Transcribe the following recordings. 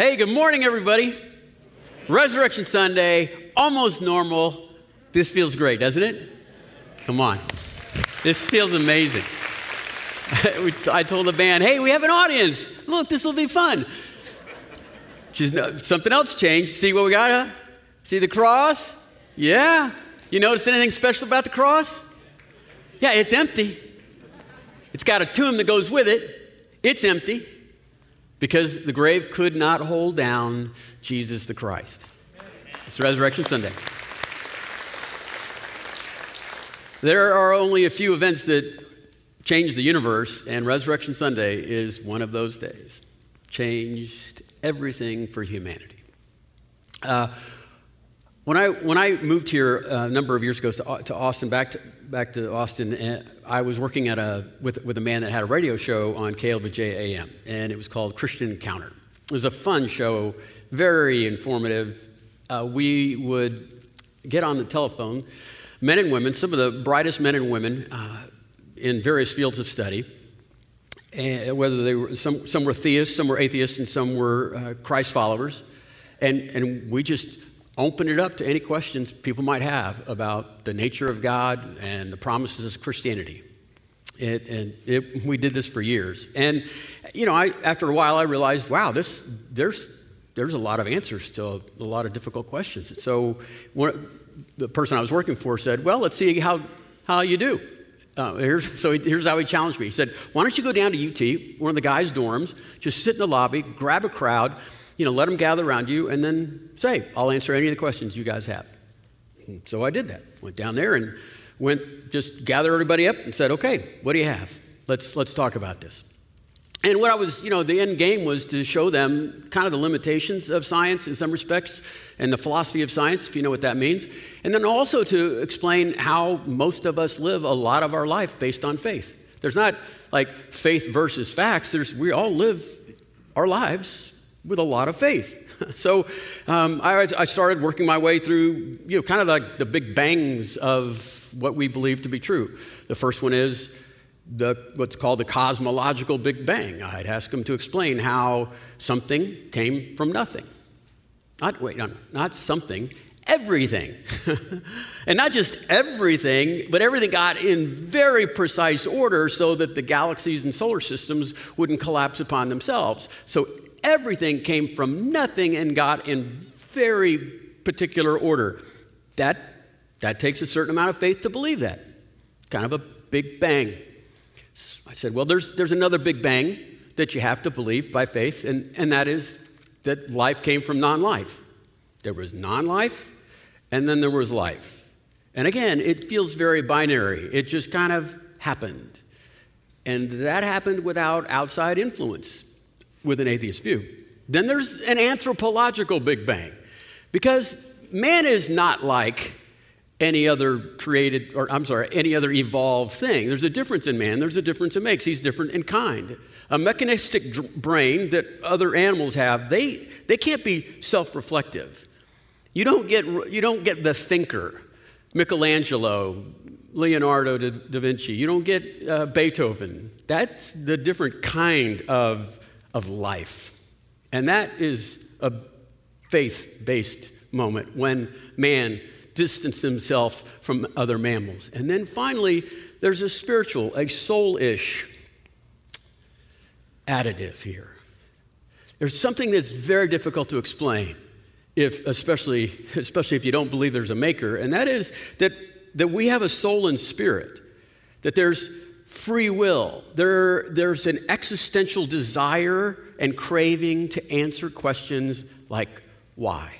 Hey, good morning, everybody. Resurrection Sunday, almost normal. This feels great, doesn't it? Come on. This feels amazing. I told the band, hey, we have an audience. Look, this will be fun. She's, something else changed. See what we got? Huh? See the cross? Yeah. You notice anything special about the cross? Yeah, it's empty. It's got a tomb that goes with it. It's empty because the grave could not hold down Jesus the Christ. It's Resurrection Sunday. There are only a few events that change the universe, and Resurrection Sunday is one of those days. Changed everything for humanity. Uh, when I, when I moved here a number of years ago to, to Austin, back to, back to Austin, eh, I was working at a, with, with a man that had a radio show on KLBJ AM, and it was called Christian Encounter. It was a fun show, very informative. Uh, we would get on the telephone, men and women, some of the brightest men and women uh, in various fields of study, and whether they were, some, some were theists, some were atheists, and some were uh, Christ followers. And, and we just open it up to any questions people might have about the nature of God and the promises of Christianity. It, and it, we did this for years. And, you know, I, after a while, I realized, wow, this, there's, there's a lot of answers to a, a lot of difficult questions. And so one, the person I was working for said, well, let's see how, how you do. Uh, here's, so here's how he challenged me. He said, why don't you go down to UT, one of the guys' dorms, just sit in the lobby, grab a crowd, you know, let them gather around you and then say, I'll answer any of the questions you guys have. So I did that. Went down there and went, just gathered everybody up and said, okay, what do you have? Let's, let's talk about this. And what I was, you know, the end game was to show them kind of the limitations of science in some respects and the philosophy of science, if you know what that means. And then also to explain how most of us live a lot of our life based on faith. There's not like faith versus facts, There's, we all live our lives with a lot of faith. so um, I, I, started working my way through, you know, kind of like the big bangs of what we believe to be true. The first one is the, what's called the cosmological Big Bang. I'd ask them to explain how something came from nothing. Not, wait, no, not something, everything. and not just everything, but everything got in very precise order so that the galaxies and solar systems wouldn't collapse upon themselves. So everything came from nothing and got in very particular order. That, that takes a certain amount of faith to believe that. Kind of a big bang. I said, well, there's, there's another big bang that you have to believe by faith, and, and that is that life came from non life. There was non life, and then there was life. And again, it feels very binary. It just kind of happened. And that happened without outside influence with an atheist view. Then there's an anthropological Big Bang, because man is not like any other created, or I'm sorry, any other evolved thing. There's a difference in man, there's a difference in makes. He's different in kind. A mechanistic brain that other animals have, they, they can't be self reflective. You don't, get, you don't get the thinker, Michelangelo, Leonardo da, da Vinci, you don't get uh, Beethoven. That's the different kind of of life. And that is a faith based moment when man distances himself from other mammals. And then finally, there's a spiritual, a soul ish additive here. There's something that's very difficult to explain, if, especially, especially if you don't believe there's a maker, and that is that, that we have a soul and spirit, that there's free will. There, there's an existential desire and craving to answer questions like why.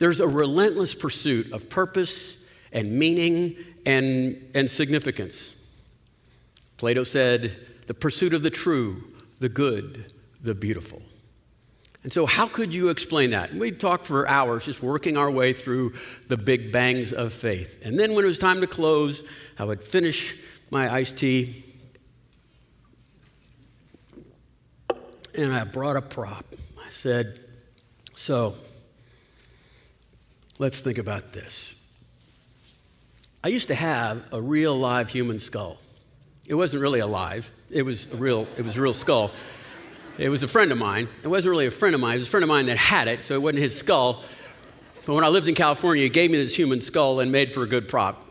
There's a relentless pursuit of purpose and meaning and, and significance. Plato said, the pursuit of the true, the good, the beautiful. And so, how could you explain that? we'd talk for hours just working our way through the big bangs of faith. And then, when it was time to close, I would finish my iced tea, and I brought a prop. I said, So, let's think about this. I used to have a real live human skull. It wasn't really alive, it was a real, it was a real skull. It was a friend of mine. It wasn't really a friend of mine, it was a friend of mine that had it, so it wasn't his skull. But when I lived in California, he gave me this human skull and made for a good prop.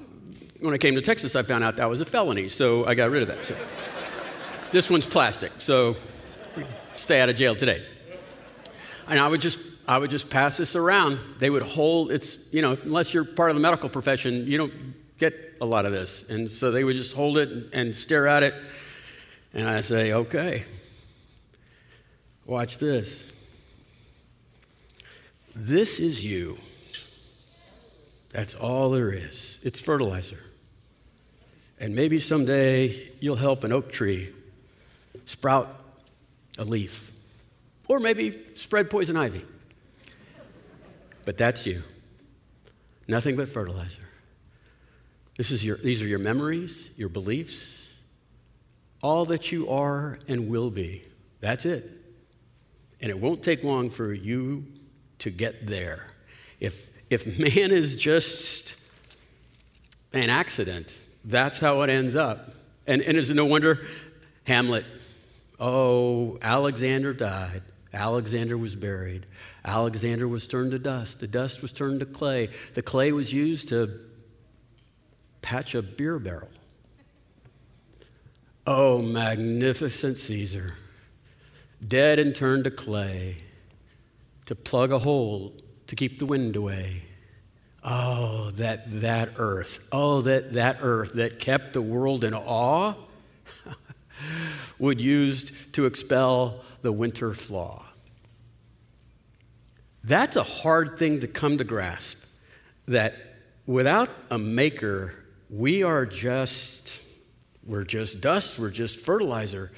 When I came to Texas, I found out that was a felony, so I got rid of that. So. this one's plastic, so stay out of jail today. And I would just I would just pass this around. They would hold it's, you know, unless you're part of the medical profession, you don't get a lot of this. And so they would just hold it and, and stare at it. And I say, okay, watch this. This is you. That's all there is. It's fertilizer. And maybe someday you'll help an oak tree sprout a leaf, or maybe spread poison ivy. But that's you. Nothing but fertilizer. This is your, these are your memories, your beliefs, all that you are and will be. That's it. And it won't take long for you to get there. If, if man is just an accident, that's how it ends up. And, and is it no wonder Hamlet, oh, Alexander died, Alexander was buried. Alexander was turned to dust. The dust was turned to clay. The clay was used to patch a beer barrel. Oh, magnificent Caesar, dead and turned to clay, to plug a hole to keep the wind away. Oh, that that earth. Oh, that that earth that kept the world in awe would used to expel the winter flaw. That's a hard thing to come to grasp that without a maker, we are just we're just dust, we're just fertilizer.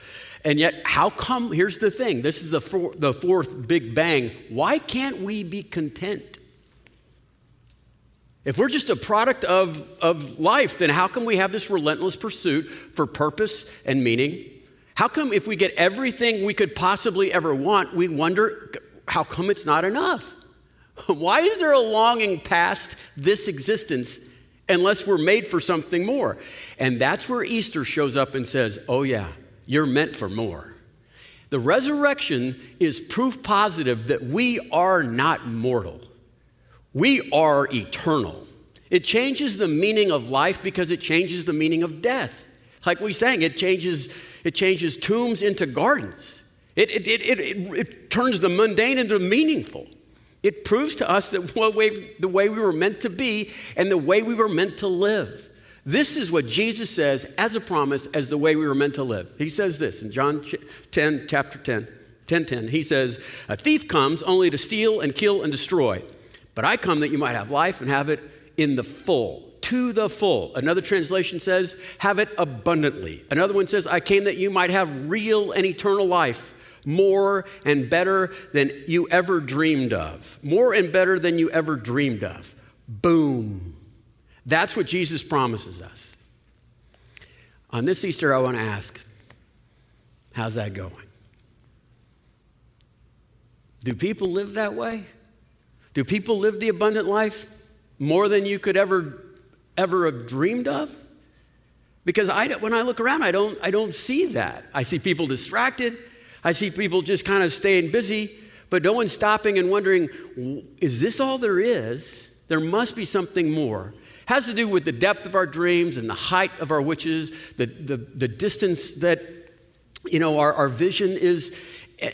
And yet, how come? Here's the thing this is the, four, the fourth big bang. Why can't we be content? If we're just a product of, of life, then how come we have this relentless pursuit for purpose and meaning? How come, if we get everything we could possibly ever want, we wonder, how come it's not enough? Why is there a longing past this existence unless we're made for something more? And that's where Easter shows up and says, Oh, yeah, you're meant for more. The resurrection is proof positive that we are not mortal, we are eternal. It changes the meaning of life because it changes the meaning of death. Like we sang, it changes, it changes tombs into gardens. It, it, it, it, it turns the mundane into meaningful. It proves to us that way, the way we were meant to be and the way we were meant to live. This is what Jesus says as a promise as the way we were meant to live. He says this in John 10, chapter 10, 10, 10. He says, A thief comes only to steal and kill and destroy. But I come that you might have life and have it in the full, to the full. Another translation says, have it abundantly. Another one says, I came that you might have real and eternal life more and better than you ever dreamed of. More and better than you ever dreamed of. Boom. That's what Jesus promises us. On this Easter, I want to ask how's that going? Do people live that way? Do people live the abundant life more than you could ever, ever have dreamed of? Because I, when I look around, I don't, I don't see that. I see people distracted. I see people just kind of staying busy, but no one's stopping and wondering, is this all there is? There must be something more. It has to do with the depth of our dreams and the height of our wishes, the, the, the distance that, you know, our, our vision is.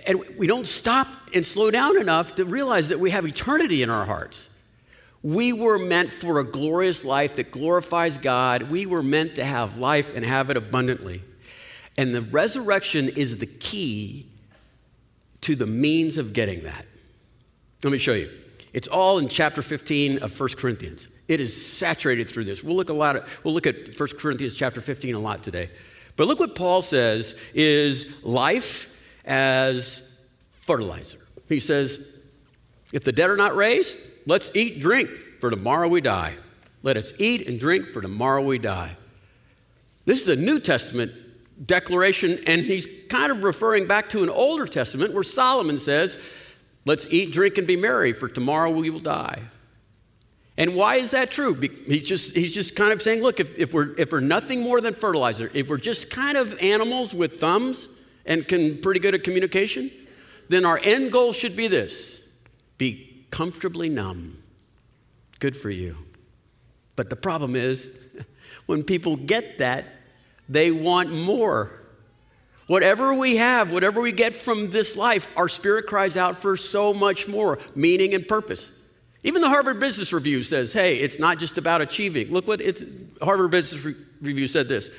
And we don't stop and slow down enough to realize that we have eternity in our hearts. We were meant for a glorious life that glorifies God. We were meant to have life and have it abundantly. And the resurrection is the key to the means of getting that. Let me show you. It's all in chapter 15 of 1 Corinthians. It is saturated through this. We'll look a lot at, we'll look at 1 Corinthians chapter 15 a lot today. But look what Paul says is life as fertilizer. He says, if the dead are not raised, let's eat, drink, for tomorrow we die. Let us eat and drink, for tomorrow we die. This is a New Testament declaration, and he's kind of referring back to an older testament where Solomon says, Let's eat, drink, and be merry, for tomorrow we will die. And why is that true? He's just, he's just kind of saying, look, if, if, we're, if we're nothing more than fertilizer, if we're just kind of animals with thumbs and can pretty good at communication, then our end goal should be this be comfortably numb. Good for you. But the problem is, when people get that, they want more. Whatever we have, whatever we get from this life, our spirit cries out for so much more meaning and purpose. Even the Harvard Business Review says, hey, it's not just about achieving. Look what it's, Harvard Business Re- Review said this.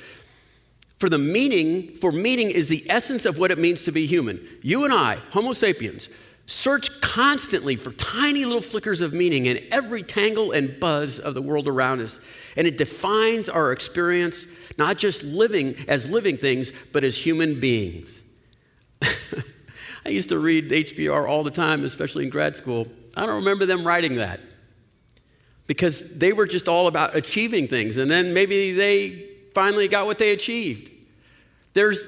For the meaning, for meaning is the essence of what it means to be human. You and I, Homo sapiens, search constantly for tiny little flickers of meaning in every tangle and buzz of the world around us. And it defines our experience not just living as living things, but as human beings. I used to read HBR all the time, especially in grad school. I don't remember them writing that because they were just all about achieving things, and then maybe they finally got what they achieved. There's,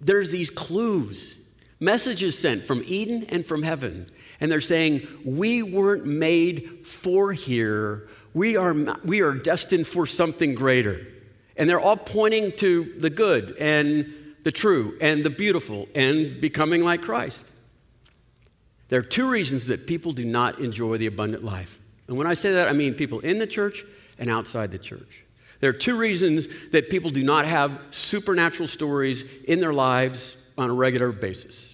there's these clues, messages sent from Eden and from heaven, and they're saying, We weren't made for here. We are, we are destined for something greater. And they're all pointing to the good and the true and the beautiful and becoming like Christ. There are two reasons that people do not enjoy the abundant life. And when I say that, I mean people in the church and outside the church. There are two reasons that people do not have supernatural stories in their lives on a regular basis,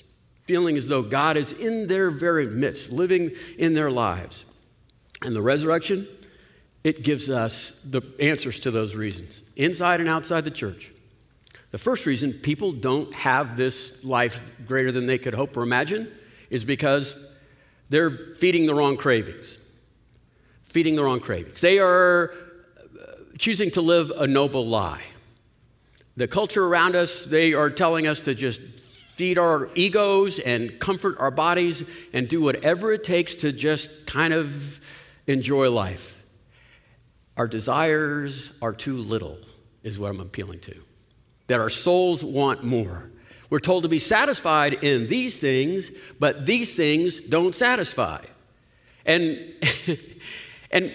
feeling as though God is in their very midst, living in their lives. And the resurrection it gives us the answers to those reasons, inside and outside the church. The first reason people don't have this life greater than they could hope or imagine is because they're feeding the wrong cravings. Feeding the wrong cravings. They are uh, choosing to live a noble lie. The culture around us, they are telling us to just feed our egos and comfort our bodies and do whatever it takes to just kind of enjoy life. Our desires are too little, is what I'm appealing to. That our souls want more. We're told to be satisfied in these things, but these things don't satisfy. And, and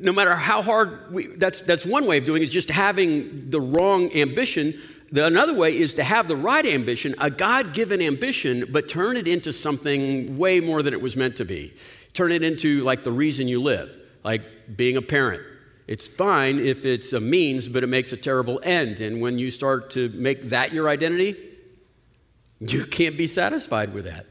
no matter how hard we, that's, that's one way of doing it, is just having the wrong ambition. The, another way is to have the right ambition, a God given ambition, but turn it into something way more than it was meant to be. Turn it into like the reason you live, like being a parent it's fine if it's a means, but it makes a terrible end. And when you start to make that your identity, you can't be satisfied with that.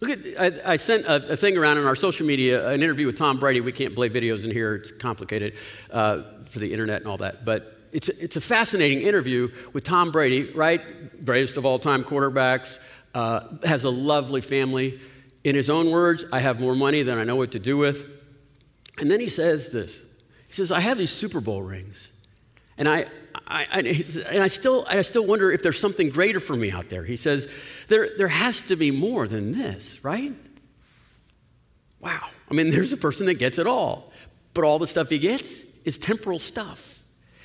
Look at, I, I sent a, a, thing around in our social media, an interview with Tom Brady. We can't play videos in here, it's complicated uh, for the internet and all that. But it's a, it's a fascinating interview with Tom Brady, right? Greatest of all time quarterbacks, uh, has a lovely family. In his own words, I have more money than I know what to do with. And then he says this He says, I have these Super Bowl rings. And I, I, I, and I still, I still wonder if there's something greater for me out there. He says, there, there has to be more than this, right? Wow. I mean, there's a person that gets it all, but all the stuff he gets is temporal stuff.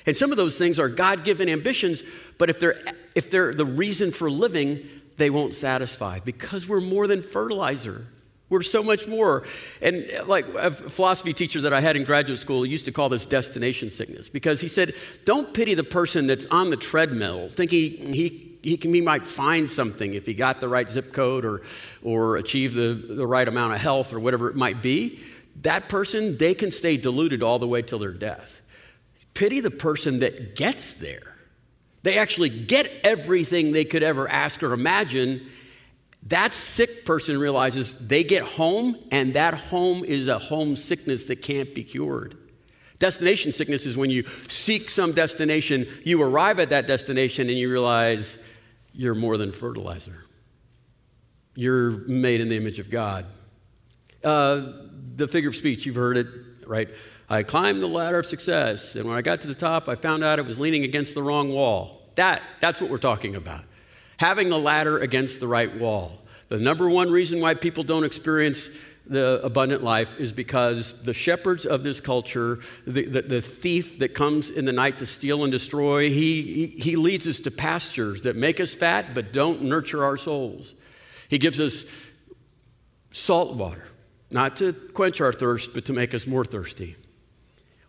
And some of those things are God given ambitions, but if they're, if they're the reason for living, they won't satisfy because we're more than fertilizer. We're so much more. And like a philosophy teacher that I had in graduate school used to call this destination sickness because he said, don't pity the person that's on the treadmill thinking he, he, can, he might find something if he got the right zip code or, or achieve the, the right amount of health or whatever it might be. That person, they can stay deluded all the way till their death. Pity the person that gets there. They actually get everything they could ever ask or imagine that sick person realizes they get home, and that home is a homesickness that can't be cured. Destination sickness is when you seek some destination, you arrive at that destination, and you realize you're more than fertilizer. You're made in the image of God. Uh, the figure of speech, you've heard it, right? I climbed the ladder of success, and when I got to the top, I found out it was leaning against the wrong wall. That, that's what we're talking about having the ladder against the right wall. The number one reason why people don't experience the abundant life is because the shepherds of this culture, the, the, the, thief that comes in the night to steal and destroy, he, he, he leads us to pastures that make us fat but don't nurture our souls. He gives us salt water, not to quench our thirst, but to make us more thirsty.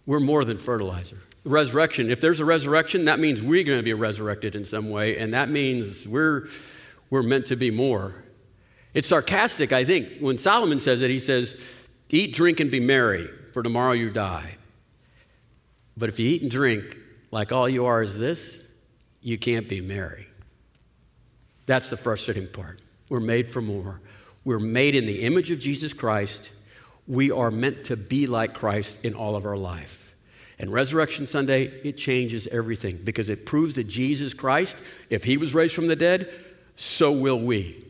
We're more than fertilizer. resurrection. If there's a resurrection, that means we're going to be resurrected in some way, and that means we're, we're meant to be more. It's sarcastic, I think. When Solomon says it, he says, Eat, drink, and be merry, for tomorrow you die. But if you eat and drink like all you are is this, you can't be merry. That's the frustrating part. We're made for more. We're made in the image of Jesus Christ. We are meant to be like Christ in all of our life. And Resurrection Sunday, it changes everything because it proves that Jesus Christ, if he was raised from the dead, so will we.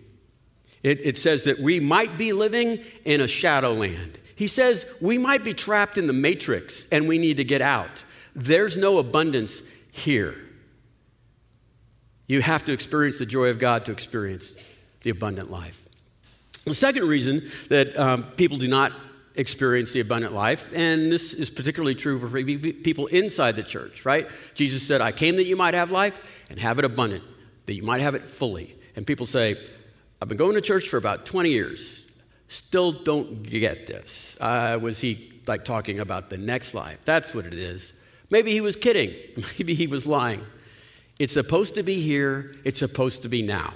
It, it says that we might be living in a shadowland. He says we might be trapped in the matrix and we need to get out. There's no abundance here. You have to experience the joy of God to experience the abundant life. The second reason that um, people do not experience the abundant life, and this is particularly true for people inside the church, right? Jesus said, I came that you might have life and have it abundant, that you might have it fully. And people say, I've been going to church for about 20 years, still don't get this. Uh, was he like talking about the next life? That's what it is. Maybe he was kidding, maybe he was lying. It's supposed to be here, it's supposed to be now.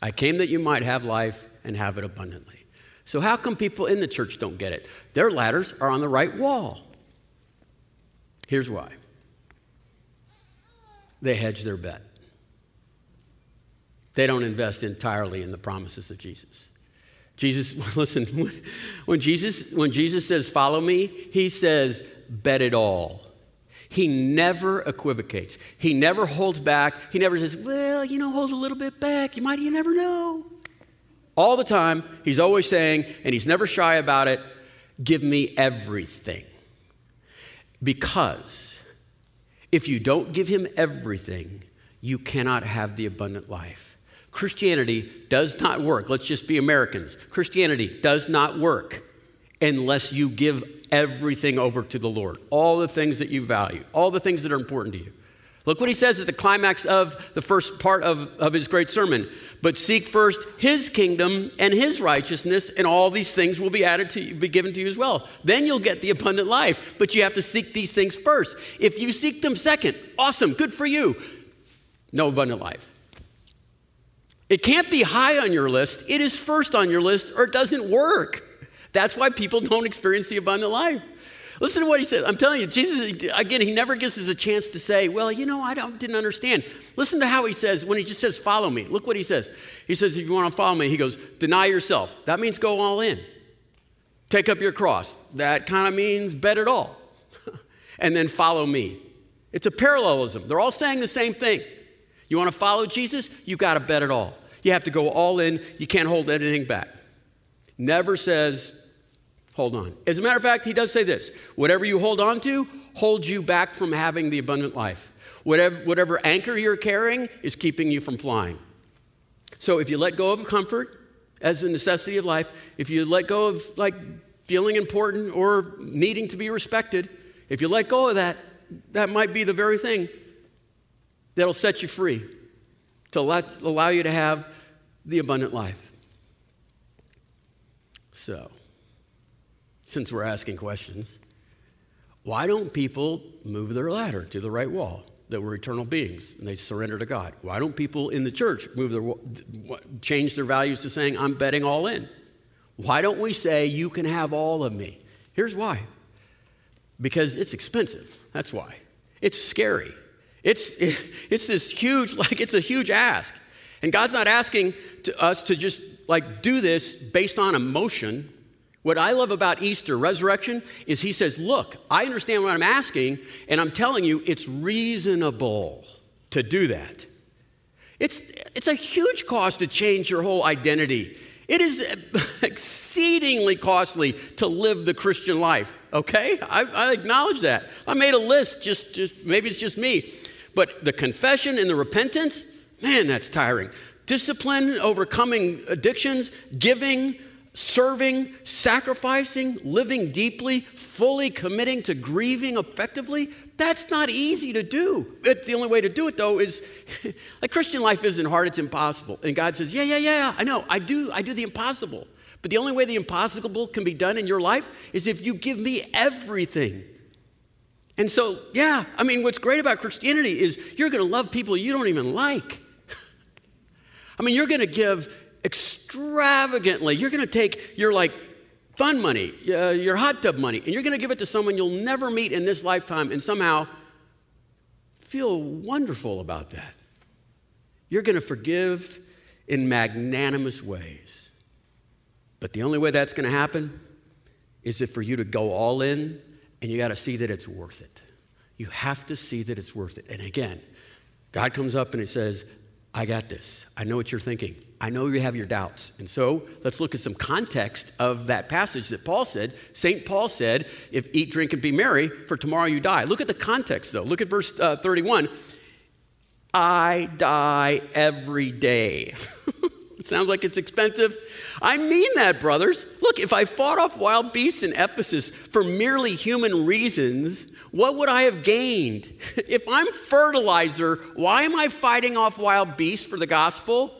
I came that you might have life and have it abundantly. So, how come people in the church don't get it? Their ladders are on the right wall. Here's why they hedge their bet. They don't invest entirely in the promises of Jesus. Jesus, listen, when Jesus, when Jesus says, Follow me, he says, Bet it all. He never equivocates. He never holds back. He never says, Well, you know, hold a little bit back. You might, you never know. All the time, he's always saying, and he's never shy about it, Give me everything. Because if you don't give him everything, you cannot have the abundant life. Christianity does not work. Let's just be Americans. Christianity does not work unless you give everything over to the Lord, all the things that you value, all the things that are important to you. Look what he says at the climax of the first part of, of his great sermon. But seek first his kingdom and his righteousness, and all these things will be added to you, be given to you as well. Then you'll get the abundant life. But you have to seek these things first. If you seek them second, awesome, good for you. No abundant life. It can't be high on your list. It is first on your list or it doesn't work. That's why people don't experience the abundant life. Listen to what he says. I'm telling you, Jesus, again, he never gives us a chance to say, well, you know, I didn't understand. Listen to how he says, when he just says, follow me. Look what he says. He says, if you want to follow me, he goes, deny yourself. That means go all in. Take up your cross. That kind of means bet it all. and then follow me. It's a parallelism. They're all saying the same thing. You want to follow Jesus? You got to bet it all. You have to go all in. You can't hold anything back. Never says, hold on. As a matter of fact, he does say this whatever you hold on to holds you back from having the abundant life. Whatever, whatever anchor you're carrying is keeping you from flying. So if you let go of comfort as a necessity of life, if you let go of like feeling important or needing to be respected, if you let go of that, that might be the very thing that'll set you free to let, allow you to have the abundant life. So, since we're asking questions, why don't people move their ladder to the right wall? That we're eternal beings and they surrender to God. Why don't people in the church move their change their values to saying I'm betting all in? Why don't we say you can have all of me? Here's why. Because it's expensive. That's why. It's scary. It's, it's this huge, like, it's a huge ask. And God's not asking to us to just like do this based on emotion. What I love about Easter, resurrection, is He says, Look, I understand what I'm asking, and I'm telling you it's reasonable to do that. It's, it's a huge cost to change your whole identity. It is exceedingly costly to live the Christian life, okay? I, I acknowledge that. I made a list, just, just maybe it's just me. But the confession and the repentance, man, that's tiring. Discipline, overcoming addictions, giving, serving, sacrificing, living deeply, fully committing to grieving effectively, that's not easy to do. The only way to do it though is like Christian life isn't hard, it's impossible. And God says, "Yeah, yeah, yeah, I know. I do I do the impossible." But the only way the impossible can be done in your life is if you give me everything. And so, yeah, I mean, what's great about Christianity is you're going to love people you don't even like. I mean, you're going to give extravagantly. You're going to take your like fun money, uh, your hot tub money, and you're going to give it to someone you'll never meet in this lifetime and somehow feel wonderful about that. You're going to forgive in magnanimous ways. But the only way that's going to happen is if for you to go all in and you got to see that it's worth it. You have to see that it's worth it. And again, God comes up and he says, I got this. I know what you're thinking. I know you have your doubts. And so let's look at some context of that passage that Paul said. St. Paul said, if eat, drink, and be merry, for tomorrow you die. Look at the context, though. Look at verse uh, 31. I die every day. it sounds like it's expensive. I mean that, brothers. Look, if I fought off wild beasts in Ephesus for merely human reasons, what would I have gained? If I'm fertilizer, why am I fighting off wild beasts for the gospel?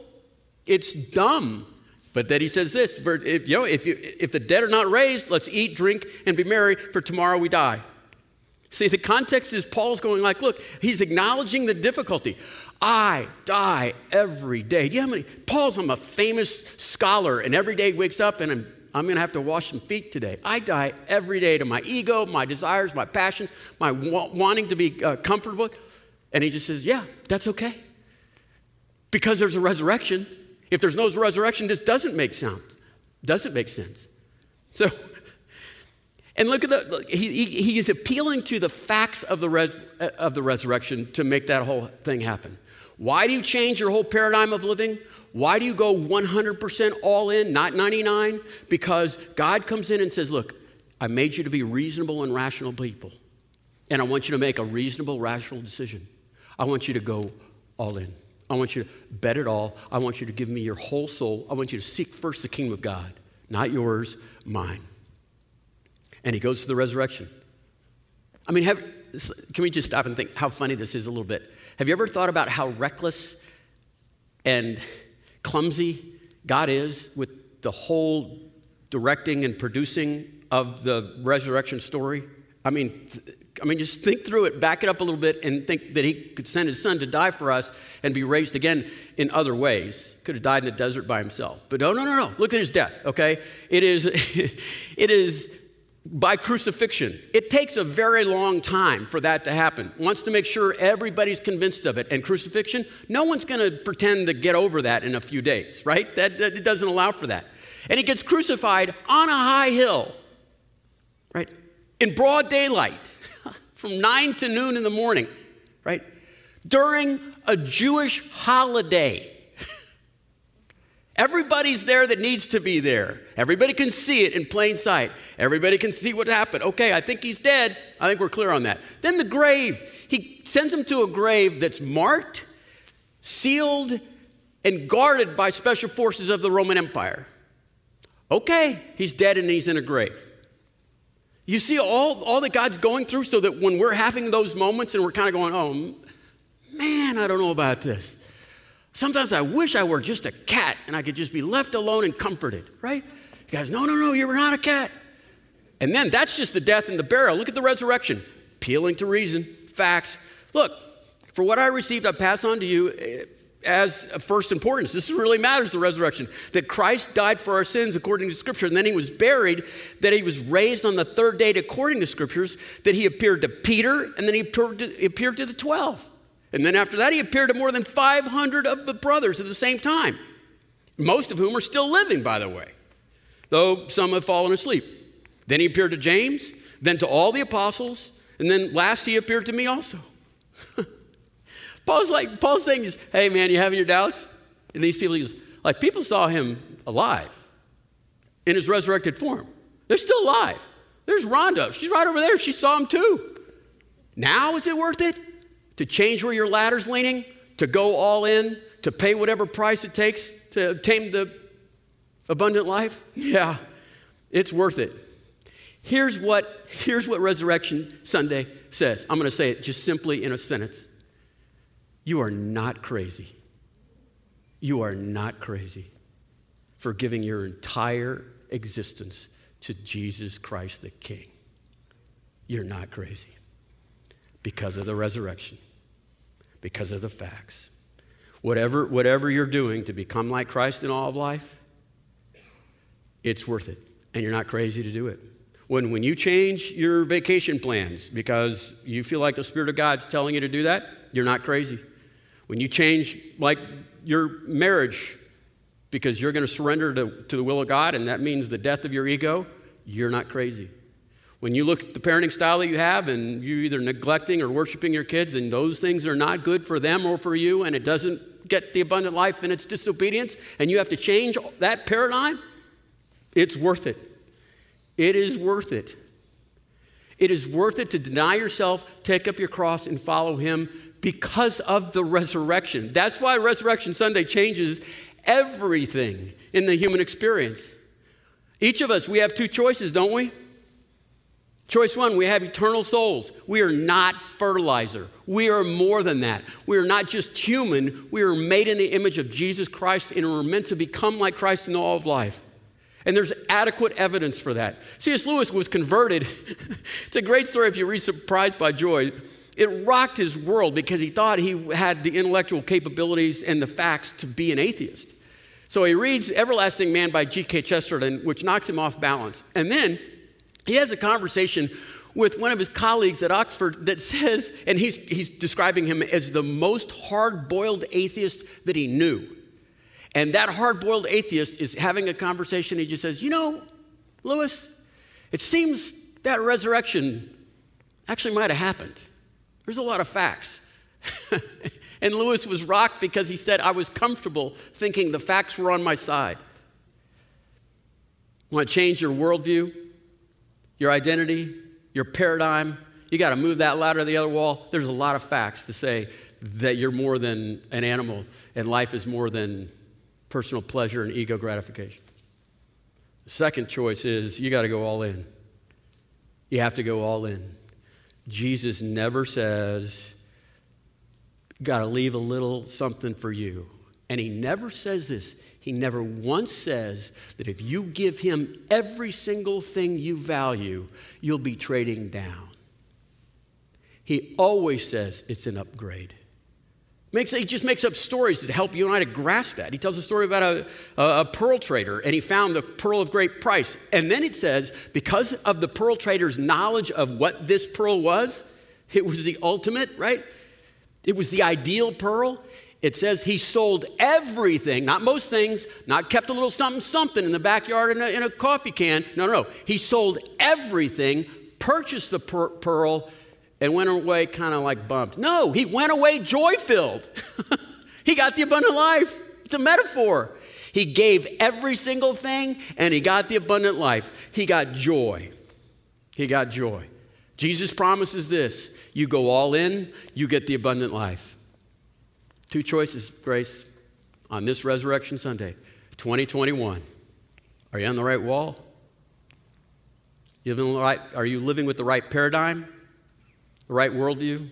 It's dumb. But then he says this if, you know, if, you, if the dead are not raised, let's eat, drink, and be merry, for tomorrow we die. See, the context is Paul's going like, look, he's acknowledging the difficulty. I die every day. Do you know how many? Paul's, I'm a famous scholar, and every day wakes up and I'm, I'm going to have to wash some feet today. I die every day to my ego, my desires, my passions, my wa- wanting to be uh, comfortable. And he just says, yeah, that's okay. Because there's a resurrection. If there's no resurrection, this doesn't make sense. Doesn't make sense. So, and look at the, he, he, he is appealing to the facts of the, res, of the resurrection to make that whole thing happen. Why do you change your whole paradigm of living? Why do you go 100% all in, not 99? Because God comes in and says, Look, I made you to be reasonable and rational people. And I want you to make a reasonable, rational decision. I want you to go all in. I want you to bet it all. I want you to give me your whole soul. I want you to seek first the kingdom of God, not yours, mine. And he goes to the resurrection. I mean, have, can we just stop and think how funny this is a little bit? Have you ever thought about how reckless and clumsy God is with the whole directing and producing of the resurrection story? I mean, I mean, just think through it, back it up a little bit, and think that he could send his son to die for us and be raised again in other ways. Could have died in the desert by himself. But no, no, no, no. Look at his death, okay? It is, it is by crucifixion. It takes a very long time for that to happen. Wants to make sure everybody's convinced of it. And crucifixion, no one's going to pretend to get over that in a few days, right? That, that it doesn't allow for that. And he gets crucified on a high hill, right? In broad daylight from 9 to noon in the morning, right? During a Jewish holiday. Everybody's there that needs to be there. Everybody can see it in plain sight. Everybody can see what happened. Okay, I think he's dead. I think we're clear on that. Then the grave. He sends him to a grave that's marked, sealed, and guarded by special forces of the Roman Empire. Okay, he's dead and he's in a grave. You see all, all that God's going through so that when we're having those moments and we're kind of going, oh, man, I don't know about this. Sometimes I wish I were just a cat and I could just be left alone and comforted, right? You guys, no, no, no, you're not a cat. And then that's just the death and the burial. Look at the resurrection. Appealing to reason, facts. Look, for what I received, I pass on to you eh, as first importance. This really matters, the resurrection. That Christ died for our sins according to Scripture, and then he was buried, that he was raised on the third day according to Scriptures, that he appeared to Peter, and then he appeared to, appeared to the 12. And then after that, he appeared to more than 500 of the brothers at the same time, most of whom are still living, by the way, though some have fallen asleep. Then he appeared to James, then to all the apostles, and then last he appeared to me also. Paul's like, Paul's saying, hey man, you having your doubts? And these people, goes, like, people saw him alive in his resurrected form. They're still alive. There's Rhonda. She's right over there. She saw him too. Now is it worth it to change where your ladder's leaning, to go all in, to pay whatever price it takes to obtain the abundant life? Yeah, it's worth it. Here's what, here's what Resurrection Sunday says. I'm going to say it just simply in a sentence. You are not crazy. You are not crazy for giving your entire existence to Jesus Christ the King. You're not crazy. Because of the resurrection, because of the facts. Whatever, whatever you're doing to become like Christ in all of life, it's worth it. And you're not crazy to do it. When, when you change your vacation plans because you feel like the Spirit of God's telling you to do that, you're not crazy. When you change, like your marriage, because you're going to surrender to, to the will of God, and that means the death of your ego, you're not crazy. When you look at the parenting style that you have and you're either neglecting or worshiping your kids, and those things are not good for them or for you, and it doesn't get the abundant life and it's disobedience, and you have to change that paradigm, it's worth it. It is worth it. It is worth it to deny yourself, take up your cross, and follow Him because of the resurrection. That's why Resurrection Sunday changes everything in the human experience. Each of us, we have two choices, don't we? Choice one, we have eternal souls. We are not fertilizer. We are more than that. We are not just human, we are made in the image of Jesus Christ and we're meant to become like Christ in all of life. And there's adequate evidence for that. C.S. Lewis was converted. it's a great story if you read Surprised by Joy. It rocked his world because he thought he had the intellectual capabilities and the facts to be an atheist. So he reads Everlasting Man by G.K. Chesterton, which knocks him off balance. And then he has a conversation with one of his colleagues at Oxford that says, and he's, he's describing him as the most hard boiled atheist that he knew. And that hard boiled atheist is having a conversation. He just says, You know, Lewis, it seems that resurrection actually might have happened. There's a lot of facts. and Lewis was rocked because he said, I was comfortable thinking the facts were on my side. Want to change your worldview, your identity, your paradigm? You got to move that ladder to the other wall. There's a lot of facts to say that you're more than an animal and life is more than personal pleasure and ego gratification. The second choice is you got to go all in. You have to go all in. Jesus never says, got to leave a little something for you. And he never says this. He never once says that if you give him every single thing you value, you'll be trading down. He always says it's an upgrade. Makes, he just makes up stories to help you and I to grasp that. He tells a story about a, a, a, pearl trader, and he found the pearl of great price. And then it says, because of the pearl trader's knowledge of what this pearl was, it was the ultimate, right? It was the ideal pearl. It says he sold everything, not most things, not kept a little something, something in the backyard in a, in a coffee can. No, no, no. He sold everything, purchased the per- pearl, and went away kind of like bumped. No, he went away joy filled. he got the abundant life. It's a metaphor. He gave every single thing and he got the abundant life. He got joy. He got joy. Jesus promises this you go all in, you get the abundant life. Two choices, Grace, on this Resurrection Sunday, 2021. Are you on the right wall? Are you living with the right paradigm? the right worldview,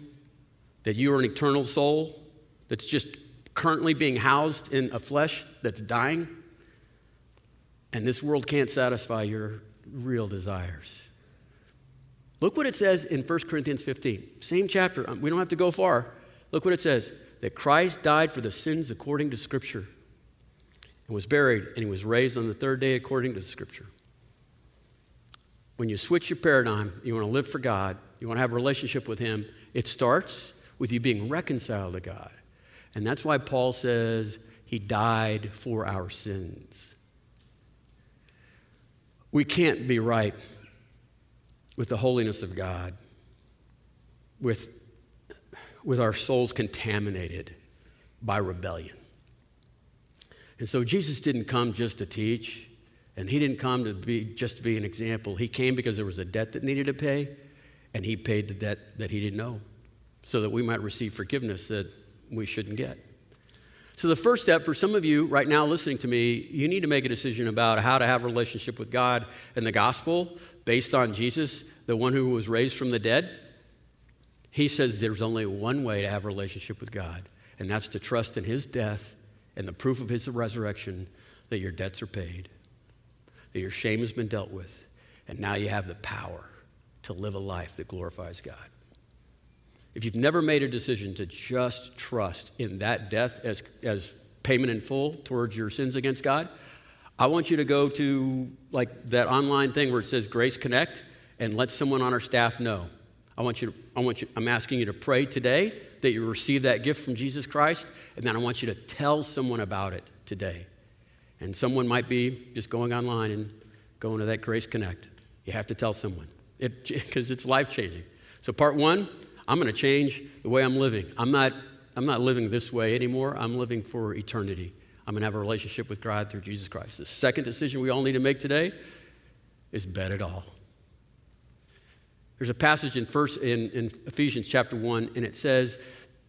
that you are an eternal soul that's just currently being housed in a flesh that's dying, and this world can't satisfy your real desires. Look what it says in 1 Corinthians 15, same chapter. We don't have to go far. Look what it says that Christ died for the sins according to Scripture and was buried, and he was raised on the third day according to Scripture. When you switch your paradigm, you want to live for God, you want to have a relationship with Him, it starts with you being reconciled to God. And that's why Paul says He died for our sins. We can't be right with the holiness of God, with, with our souls contaminated by rebellion. And so Jesus didn't come just to teach, and he didn't come to be just to be an example. He came because there was a debt that needed to pay, and he paid the debt that he didn't know so that we might receive forgiveness that we shouldn't get. So, the first step for some of you right now listening to me, you need to make a decision about how to have a relationship with God and the gospel based on Jesus, the one who was raised from the dead. He says there's only one way to have a relationship with God, and that's to trust in his death and the proof of his resurrection that your debts are paid, that your shame has been dealt with, and now you have the power to live a life that glorifies God. if you've never made a decision to just trust in that death as, as payment in full towards your sins against God, I want you to go to like that online thing where it says Grace Connect and let someone on our staff know. I want you to, I want you, I'm asking you to pray today that you receive that gift from Jesus Christ, and then I want you to tell someone about it today. And someone might be just going online and going to that Grace Connect. You have to tell someone because it, it's life changing. So, part one, I'm going to change the way I'm living. I'm not, I'm not living this way anymore. I'm living for eternity. I'm going to have a relationship with God through Jesus Christ. The second decision we all need to make today is bet it all. There's a passage in, first, in, in Ephesians chapter 1, and it says,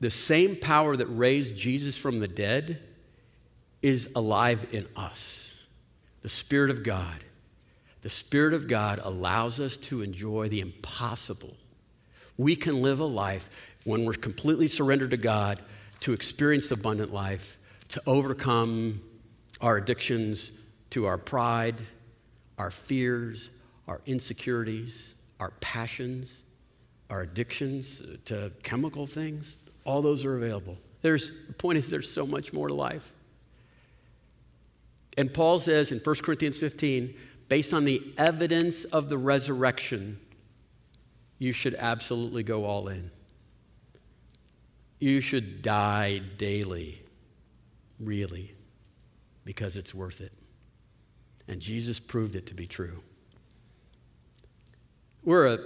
The same power that raised Jesus from the dead is alive in us. The Spirit of God. The Spirit of God allows us to enjoy the impossible. We can live a life when we're completely surrendered to God to experience abundant life, to overcome our addictions to our pride, our fears, our insecurities, our passions, our addictions to chemical things. All those are available. There's, the point is, there's so much more to life. And Paul says in 1 Corinthians 15, based on the evidence of the resurrection, you should absolutely go all in. You should die daily, really, because it's worth it. And Jesus proved it to be true. We're a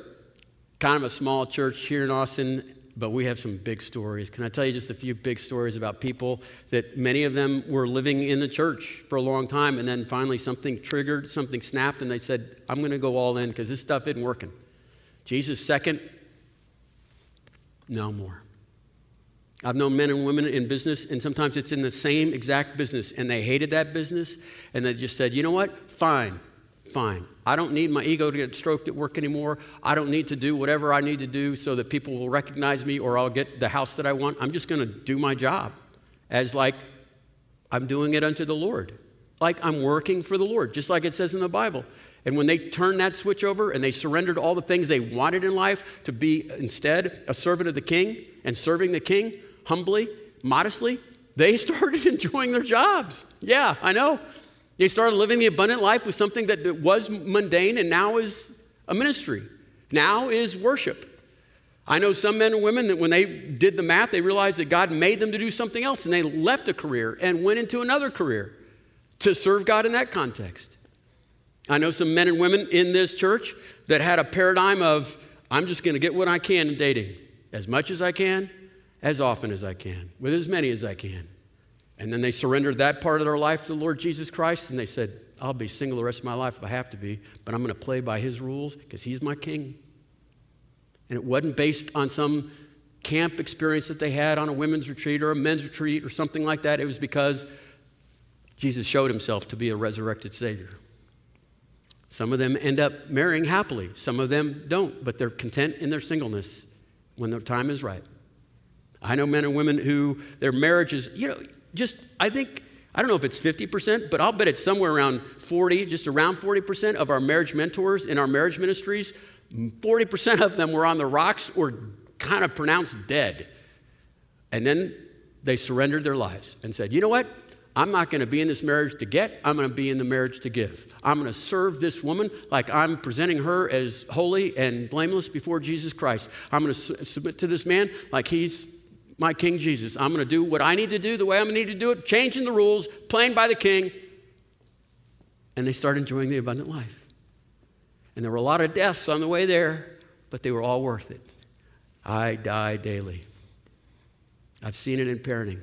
kind of a small church here in Austin, but we have some big stories. Can I tell you just a few big stories about people that many of them were living in the church for a long time, and then finally something triggered, something snapped, and they said, I'm going to go all in because this stuff isn't working. Jesus, second, no more. I've known men and women in business, and sometimes it's in the same exact business, and they hated that business, and they just said, you know what? Fine, fine. I don't need my ego to get stroked at work anymore. I don't need to do whatever I need to do so that people will recognize me or I'll get the house that I want. I'm just going to do my job as like I'm doing it unto the Lord. Like I'm working for the Lord, just like it says in the Bible. And when they turned that switch over and they surrendered all the things they wanted in life to be instead a servant of the king and serving the king humbly, modestly, they started enjoying their jobs. Yeah, I know. They started living the abundant life with something that was mundane and now is a ministry, now is worship. I know some men and women that when they did the math, they realized that God made them to do something else and they left a career and went into another career to serve God in that context. I know some men and women in this church that had a paradigm of, I'm just going to get what I can in dating, as much as I can, as often as I can, with as many as I can. And then they surrendered that part of their life to the Lord Jesus Christ and they said, I'll be single the rest of my life if I have to be, but I'm going to play by his rules because he's my king. And it wasn't based on some camp experience that they had on a women's retreat or a men's retreat or something like that. It was because Jesus showed himself to be a resurrected Savior. Some of them end up marrying happily, some of them don't, but they're content in their singleness when their time is right. I know men and women who their marriages, you know, just, I think, I don't know if it's 50%, but I'll bet it's somewhere around 40, just around 40% of our marriage mentors in our marriage ministries, 40% of them were on the rocks or kind of pronounced dead. And then they surrendered their lives and said, you know what? I'm not going to be in this marriage to get, I'm going to be in the marriage to give. I'm going to serve this woman like I'm presenting her as holy and blameless before Jesus Christ. I'm going to su- submit to this man like he's my King Jesus. I'm going to do what I need to do the way I'm going to need to do it, changing the rules, playing by the King. And they start enjoying the abundant life. And there were a lot of deaths on the way there, but they were all worth it. I die daily. I've seen it in parenting.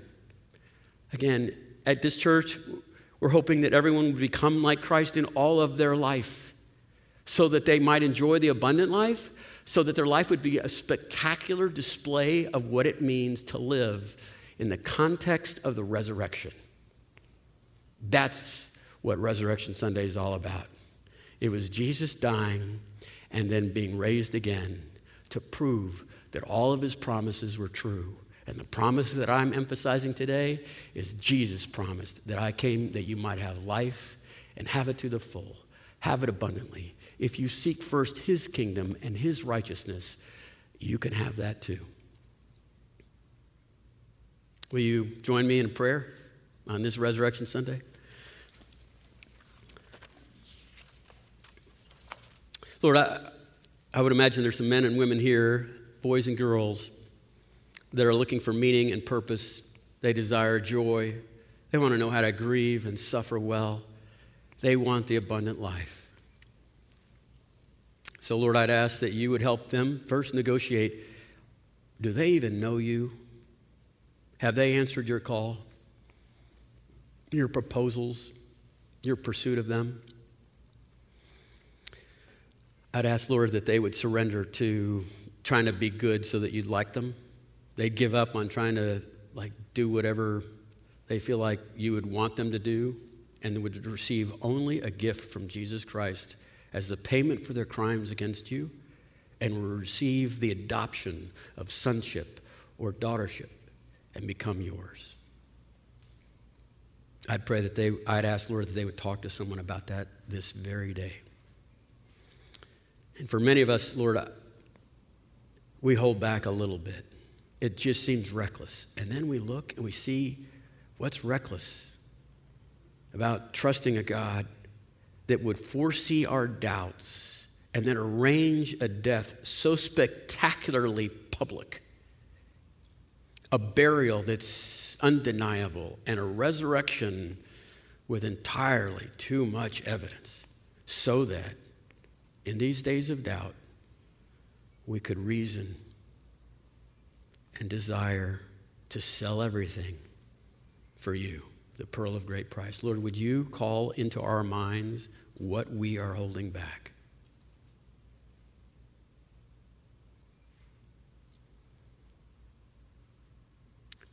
Again, at this church, we're hoping that everyone would become like Christ in all of their life so that they might enjoy the abundant life so that their life would be a spectacular display of what it means to live in the context of the resurrection. That's what Resurrection Sunday is all about. It was Jesus dying and then being raised again to prove that all of his promises were true. And the promise that I'm emphasizing today is Jesus promised that I came that you might have life and have it to the full, have it abundantly if you seek first his kingdom and his righteousness, you can have that too. Will you join me in prayer on this Resurrection Sunday? Lord, I, I would imagine there's some men and women here, boys and girls, that are looking for meaning and purpose. They desire joy. They want to know how to grieve and suffer well. They want the abundant life. So, Lord, I'd ask that you would help them first negotiate do they even know you? Have they answered your call, your proposals, your pursuit of them? I'd ask, Lord, that they would surrender to trying to be good so that you'd like them. They'd give up on trying to like do whatever they feel like you would want them to do and would receive only a gift from Jesus Christ as the payment for their crimes against you and will receive the adoption of sonship or daughtership and become yours. I'd pray that they, I'd ask, Lord, that they would talk to someone about that this very day. And for many of us, Lord, we hold back a little bit. It just seems reckless. And then we look and we see what's reckless about trusting a God that would foresee our doubts and then arrange a death so spectacularly public, a burial that's undeniable, and a resurrection with entirely too much evidence, so that in these days of doubt, we could reason and desire to sell everything for you, the pearl of great price. Lord, would you call into our minds what we are holding back.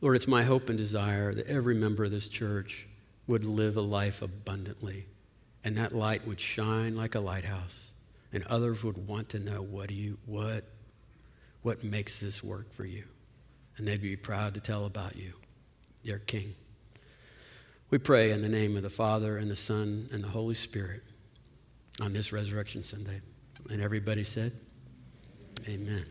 Lord, it's my hope and desire that every member of this church would live a life abundantly, and that light would shine like a lighthouse, and others would want to know what do you what what makes this work for you, and they'd be proud to tell about you, their King. We pray in the name of the Father and the Son and the Holy Spirit on this Resurrection Sunday. And everybody said, Amen.